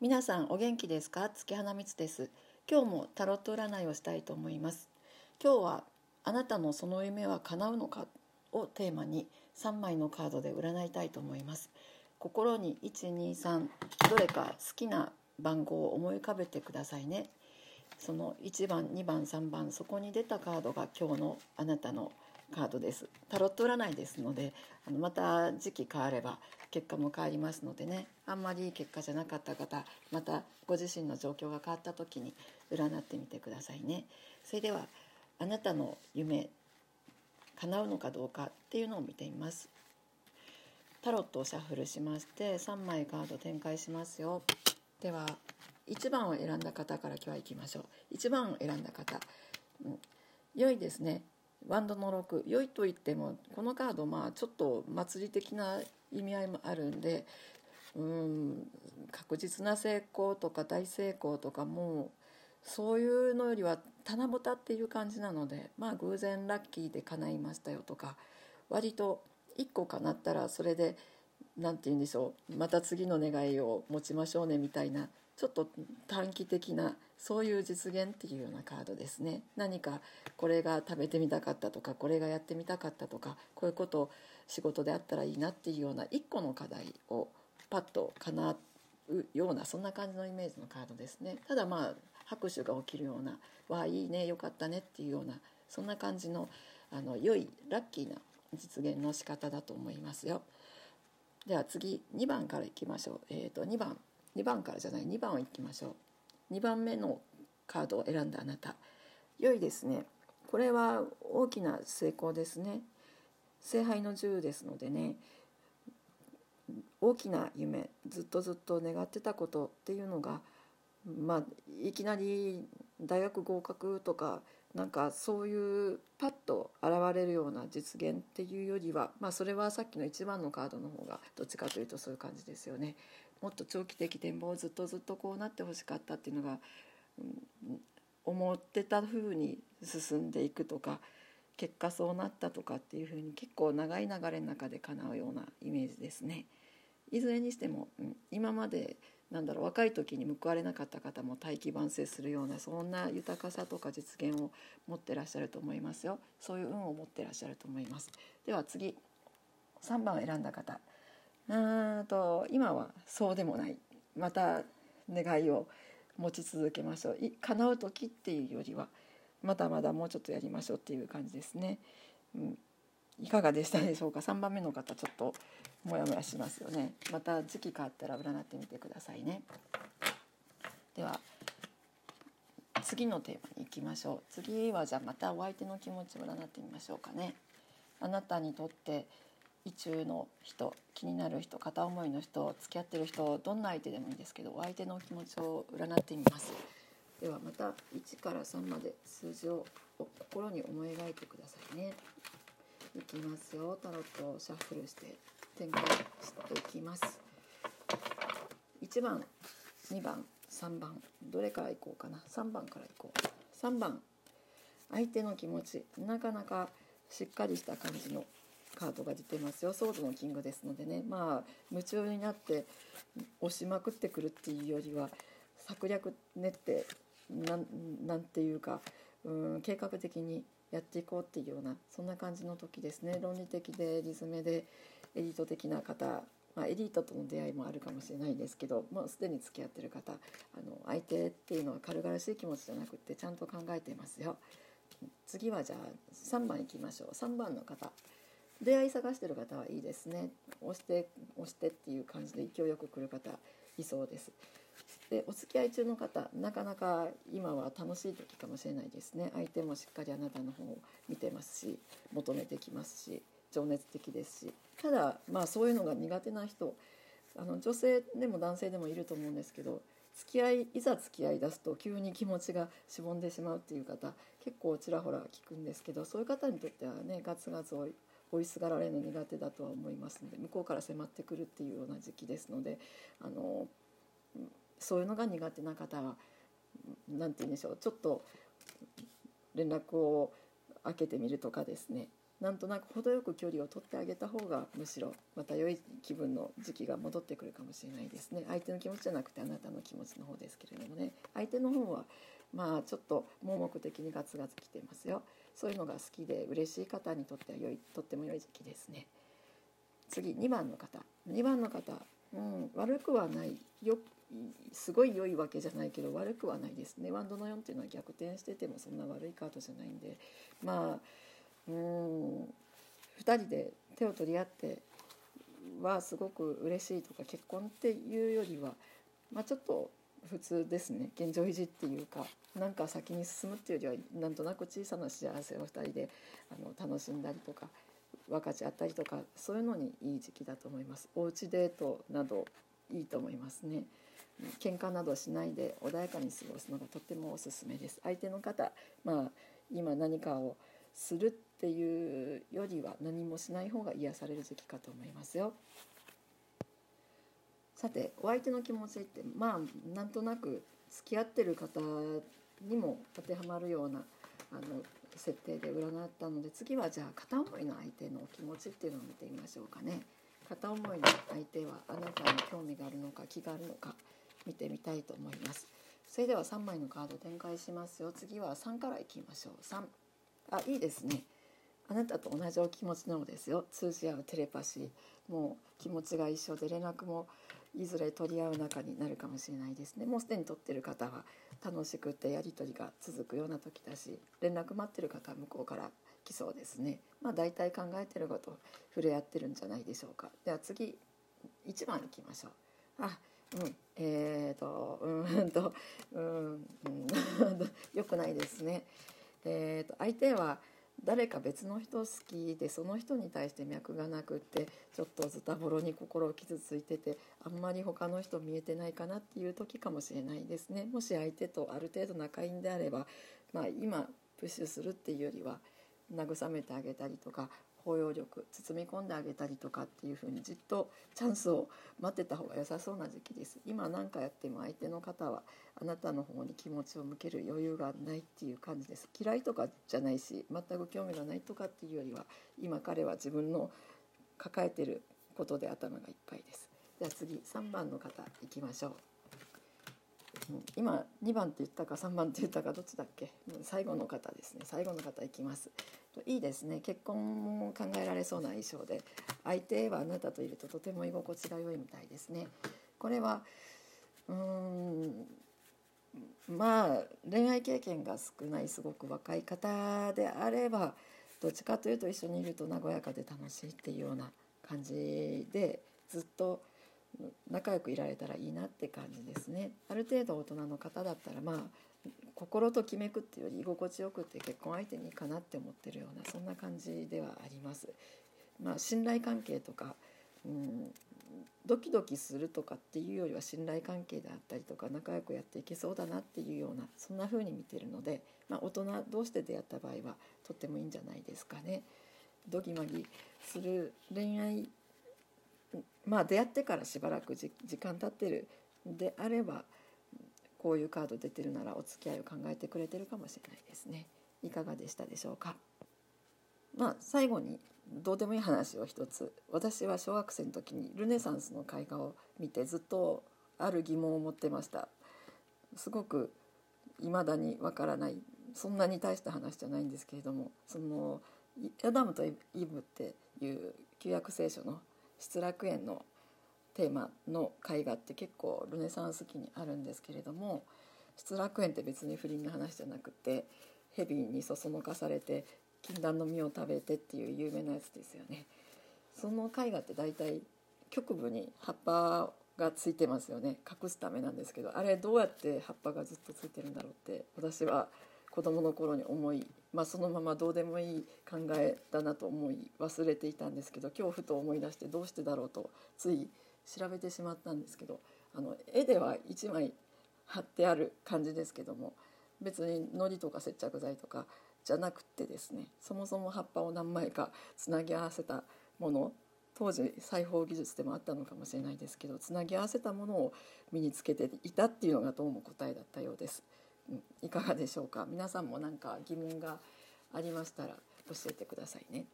皆さんお元気ですか？月花光です。今日もタロット占いをしたいと思います。今日はあなたのその夢は叶うのか？をテーマに3枚のカードで占いたいと思います。心に123どれか好きな番号を思い浮かべてくださいね。その1番2番3番そこに出たカードが今日のあなたのカードです。タロット占いですのであのまた時期変われば結果も変わりますのでね。あんまりいい結果じゃなかった方またご自身の状況が変わった時に占ってみてくださいね。それではあなたの夢叶うのかどうかっていうのを見てみます。タロットをシャッフルしまして3枚カード展開しますよ。では1番を選んだ方から今日は行きましょう。1番を選んだ方、うん、良いですね。ワンドの6良いと言ってもこのカードまあちょっと祭り的な意味合いもあるんでうん確実な成功とか大成功とかもそういうのよりは七夕っていう感じなのでまあ偶然ラッキーで叶いましたよとか割と1個叶ったらそれで何て言うんでしょうまた次の願いを持ちましょうねみたいなちょっと短期的なそういう実現っていうようなカードですね何かこれが食べてみたかったとかこれがやってみたかったとかこういうことを仕事であったらいいなっていうような一個の課題をパッと叶うようなそんな感じのイメージのカードですねただまあ拍手が起きるような「わあいいねよかったね」っていうようなそんな感じのあの良いラッキーな実現の仕方だと思いますよ。では次2番からいきましょう。えーと、と2番2番からじゃない2番をいきましょう。2番目のカードを選んだあなた。良いですね。これは大きな成功ですね。聖杯の10ですのでね。大きな夢ずっとずっと願ってたことっていうのがまあいきなり大学合格とかなんかそういうパッと現れるような実現っていうよりは、まあ、それはさっきの1番のカードの方がどっちかというとそういう感じですよね。もっと長期的展望をずっとずっとこうなってほしかったっていうのが、うん、思ってた風に進んでいくとか結果そうなったとかっていう風に結構長い流れの中で叶うようなイメージですね。いずれにしても、うん、今までなんだろう若い時に報われなかった方も大器晩成するようなそんな豊かさとか実現を持ってらっしゃると思いますよ。そういう運を持ってらっしゃると思います。では次。3番を選んだ方。うんと今はそうでもない。また願いを持ち続けましょう。叶う時っていうよりはまだまだもうちょっとやりましょうっていう感じですね、うん、いかがでしたでしょうか？3番目の方ちょっと。モヤモヤしますよね。また時期変わったら占ってみてくださいね。では次のテーマに行きましょう。次はじゃあまたお相手の気持ちを占ってみましょうかね。あなたにとって意中の人気になる人片思いの人付き合ってる人どんな相手でもいいんですけどお相手の気持ちを占ってみます。ではまた1から3まで数字を心に思い描いてくださいね。いきますよ。タロットをシャッフルして。展開していきます。1番2番3番どれからいこうかな。3番からいこう。3番相手の気持ちなかなかしっかりした感じのカードが出てますよ。ソードのキングですのでね。まあ夢中になって押しまくってくるっていうよりは策略練ってなんなんていうかうん計画的にやっていこうっていうようなそんな感じの時ですね。論理的でリズムでエリート的な方、まあ、エリートとの出会いもあるかもしれないですけどもうすでに付き合ってる方あの相手っていうのは軽々しい気持ちじゃなくてちゃんと考えてますよ。次はじゃあ3番いきましょう。3番の方。出会い探してる方はいいですね。押して押してっていう感じで勢いよく来る方いそうです。でお付き合い中の方なかなか今は楽しい時かもしれないですね。相手もしっかりあなたの方を見てますし求めてきますし。情熱的ですしただまあそういうのが苦手な人あの女性でも男性でもいると思うんですけど付き合いいざ付き合い出すと急に気持ちがしぼんでしまうっていう方結構ちらほら聞くんですけどそういう方にとってはねガツガツ追いすがられるの苦手だとは思いますので向こうから迫ってくるっていうような時期ですのであのそういうのが苦手な方は何て言うんでしょうちょっと連絡を開けてみるとかですね。なんとなく程よく距離を取ってあげた方がむしろまた良い気分の時期が戻ってくるかもしれないですね。相手の気持ちじゃなくてあなたの気持ちの方ですけれどもね。相手の方はまあちょっと盲目的にガツガツきてますよ。そういうのが好きで嬉しい方にとっては良いとっても良い時期ですね。次2番の方。2番の方、うん、悪くはないよすごい良いわけじゃないけど悪くはないですね。ワンドの4っていうのは逆転しててもそんな悪いカードじゃないんで。まあうん2人で手を取り合ってはすごく嬉しいとか結婚っていうよりは、まあ、ちょっと普通ですね現状維持っていうかなんか先に進むっていうよりはなんとなく小さな幸せを2人であの楽しんだりとか分かち合ったりとかそういうのにいい時期だと思います。おうちデートなどいいと思いますね。喧嘩などしないで穏やかに過ごすのがとってもおすすめです。相手の方、まあ今何かをするっていうよりは何もしない方が癒される時期かと思いますよ。さてお相手の気持ちってまあなんとなく付き合ってる方にも当てはまるようなあの設定で占ったので次はじゃあ片思いの相手のお気持ちっていうのを見てみましょうかね。片思いの相手はあなたに興味があるのか気があるのか見てみたいと思います。それでは3枚のカード展開しますよ。次は3からいきましょう。3あいいですね。あなたと同じお気持ちなのですよ。通じ合うテレパシー。もう気持ちが一緒で連絡もいずれ取り合う仲になるかもしれないですね。もうすでに取ってる方は楽しくてやり取りが続くような時だし連絡待ってる方は向こうから来そうですね。まあ大体考えてること触れ合ってるんじゃないでしょうか。では次1番いきましょう。あうん。えーとうんとうん、うん、よくないですね。えーと、相手は誰か別の人好きでその人に対して脈がなくってちょっとズタボロに心を傷ついててあんまり他の人見えてないかなっていう時かもしれないですね。もし相手とある程度仲いいんであれば、まあ、今プッシュするっていうよりは慰めてあげたりとか包容力包み込んであげたりとかっていう風にじっとチャンスを待ってた方が良さそうな時期です。今何かやっても相手の方はあなたの方に気持ちを向ける余裕がないっていう感じです。嫌いとかじゃないし全く興味がないとかっていうよりは今彼は自分の抱えてることで頭がいっぱいです。では次3番の方いきましょう。今2番って言ったか3番って言ったかどっちだっけ？最後の方ですね。最後の方いきます。いいですね。結婚も考えられそうな衣装で。相手はあなたといるととても居心地が良いみたいですね。これはうーんまあ恋愛経験が少ないすごく若い方であればどっちかというと一緒にいると和やかで楽しいっていうような感じでずっと仲良くいられたらいいなって感じですねある程度大人の方だったらまあ心ときめくっていうより居心地よくって結婚相手にいいかなって思ってるようなそんな感じではあります。まあ、信頼関係とか、うん、ドキドキするとかっていうよりは信頼関係であったりとか仲良くやっていけそうだなっていうようなそんな風に見てるので、まあ、大人同士で出会った場合はとってもいいんじゃないですかね。ドギマギする恋愛まあ出会ってからしばらく時間経ってるであればこういうカード出てるならお付き合いを考えてくれてるかもしれないですね。いかがでしたでしょうか？まあ最後にどうでもいい話を一つ。私は小学生の時にルネサンスの絵画を見てずっとある疑問を持ってました。すごく未だにわからない。そんなに大した話じゃないんですけれどもそのアダムとイブっていう旧約聖書の失楽園のテーマの絵画って結構ルネサンス期にあるんですけれども失楽園って別に不倫の話じゃなくて蛇にそそのかされて禁断の実を食べてっていう有名なやつですよね。その絵画って大体局部に葉っぱがついてますよね隠すためなんですけどあれどうやって葉っぱがずっとついてるんだろうって私は子供の頃に思い、まあ、そのままどうでもいい考えだなと思い忘れていたんですけど今日ふと思い出してどうしてだろうとつい調べてしまったんですけどあの絵では1枚貼ってある感じですけども別に糊とか接着剤とかじゃなくてですねそもそも葉っぱを何枚かつなぎ合わせたもの当時裁縫技術でもあったのかもしれないですけどつなぎ合わせたものを身につけていたっていうのがどうも答えだったようです。いかがでしょうか皆さんも何か疑問がありましたら教えてくださいね。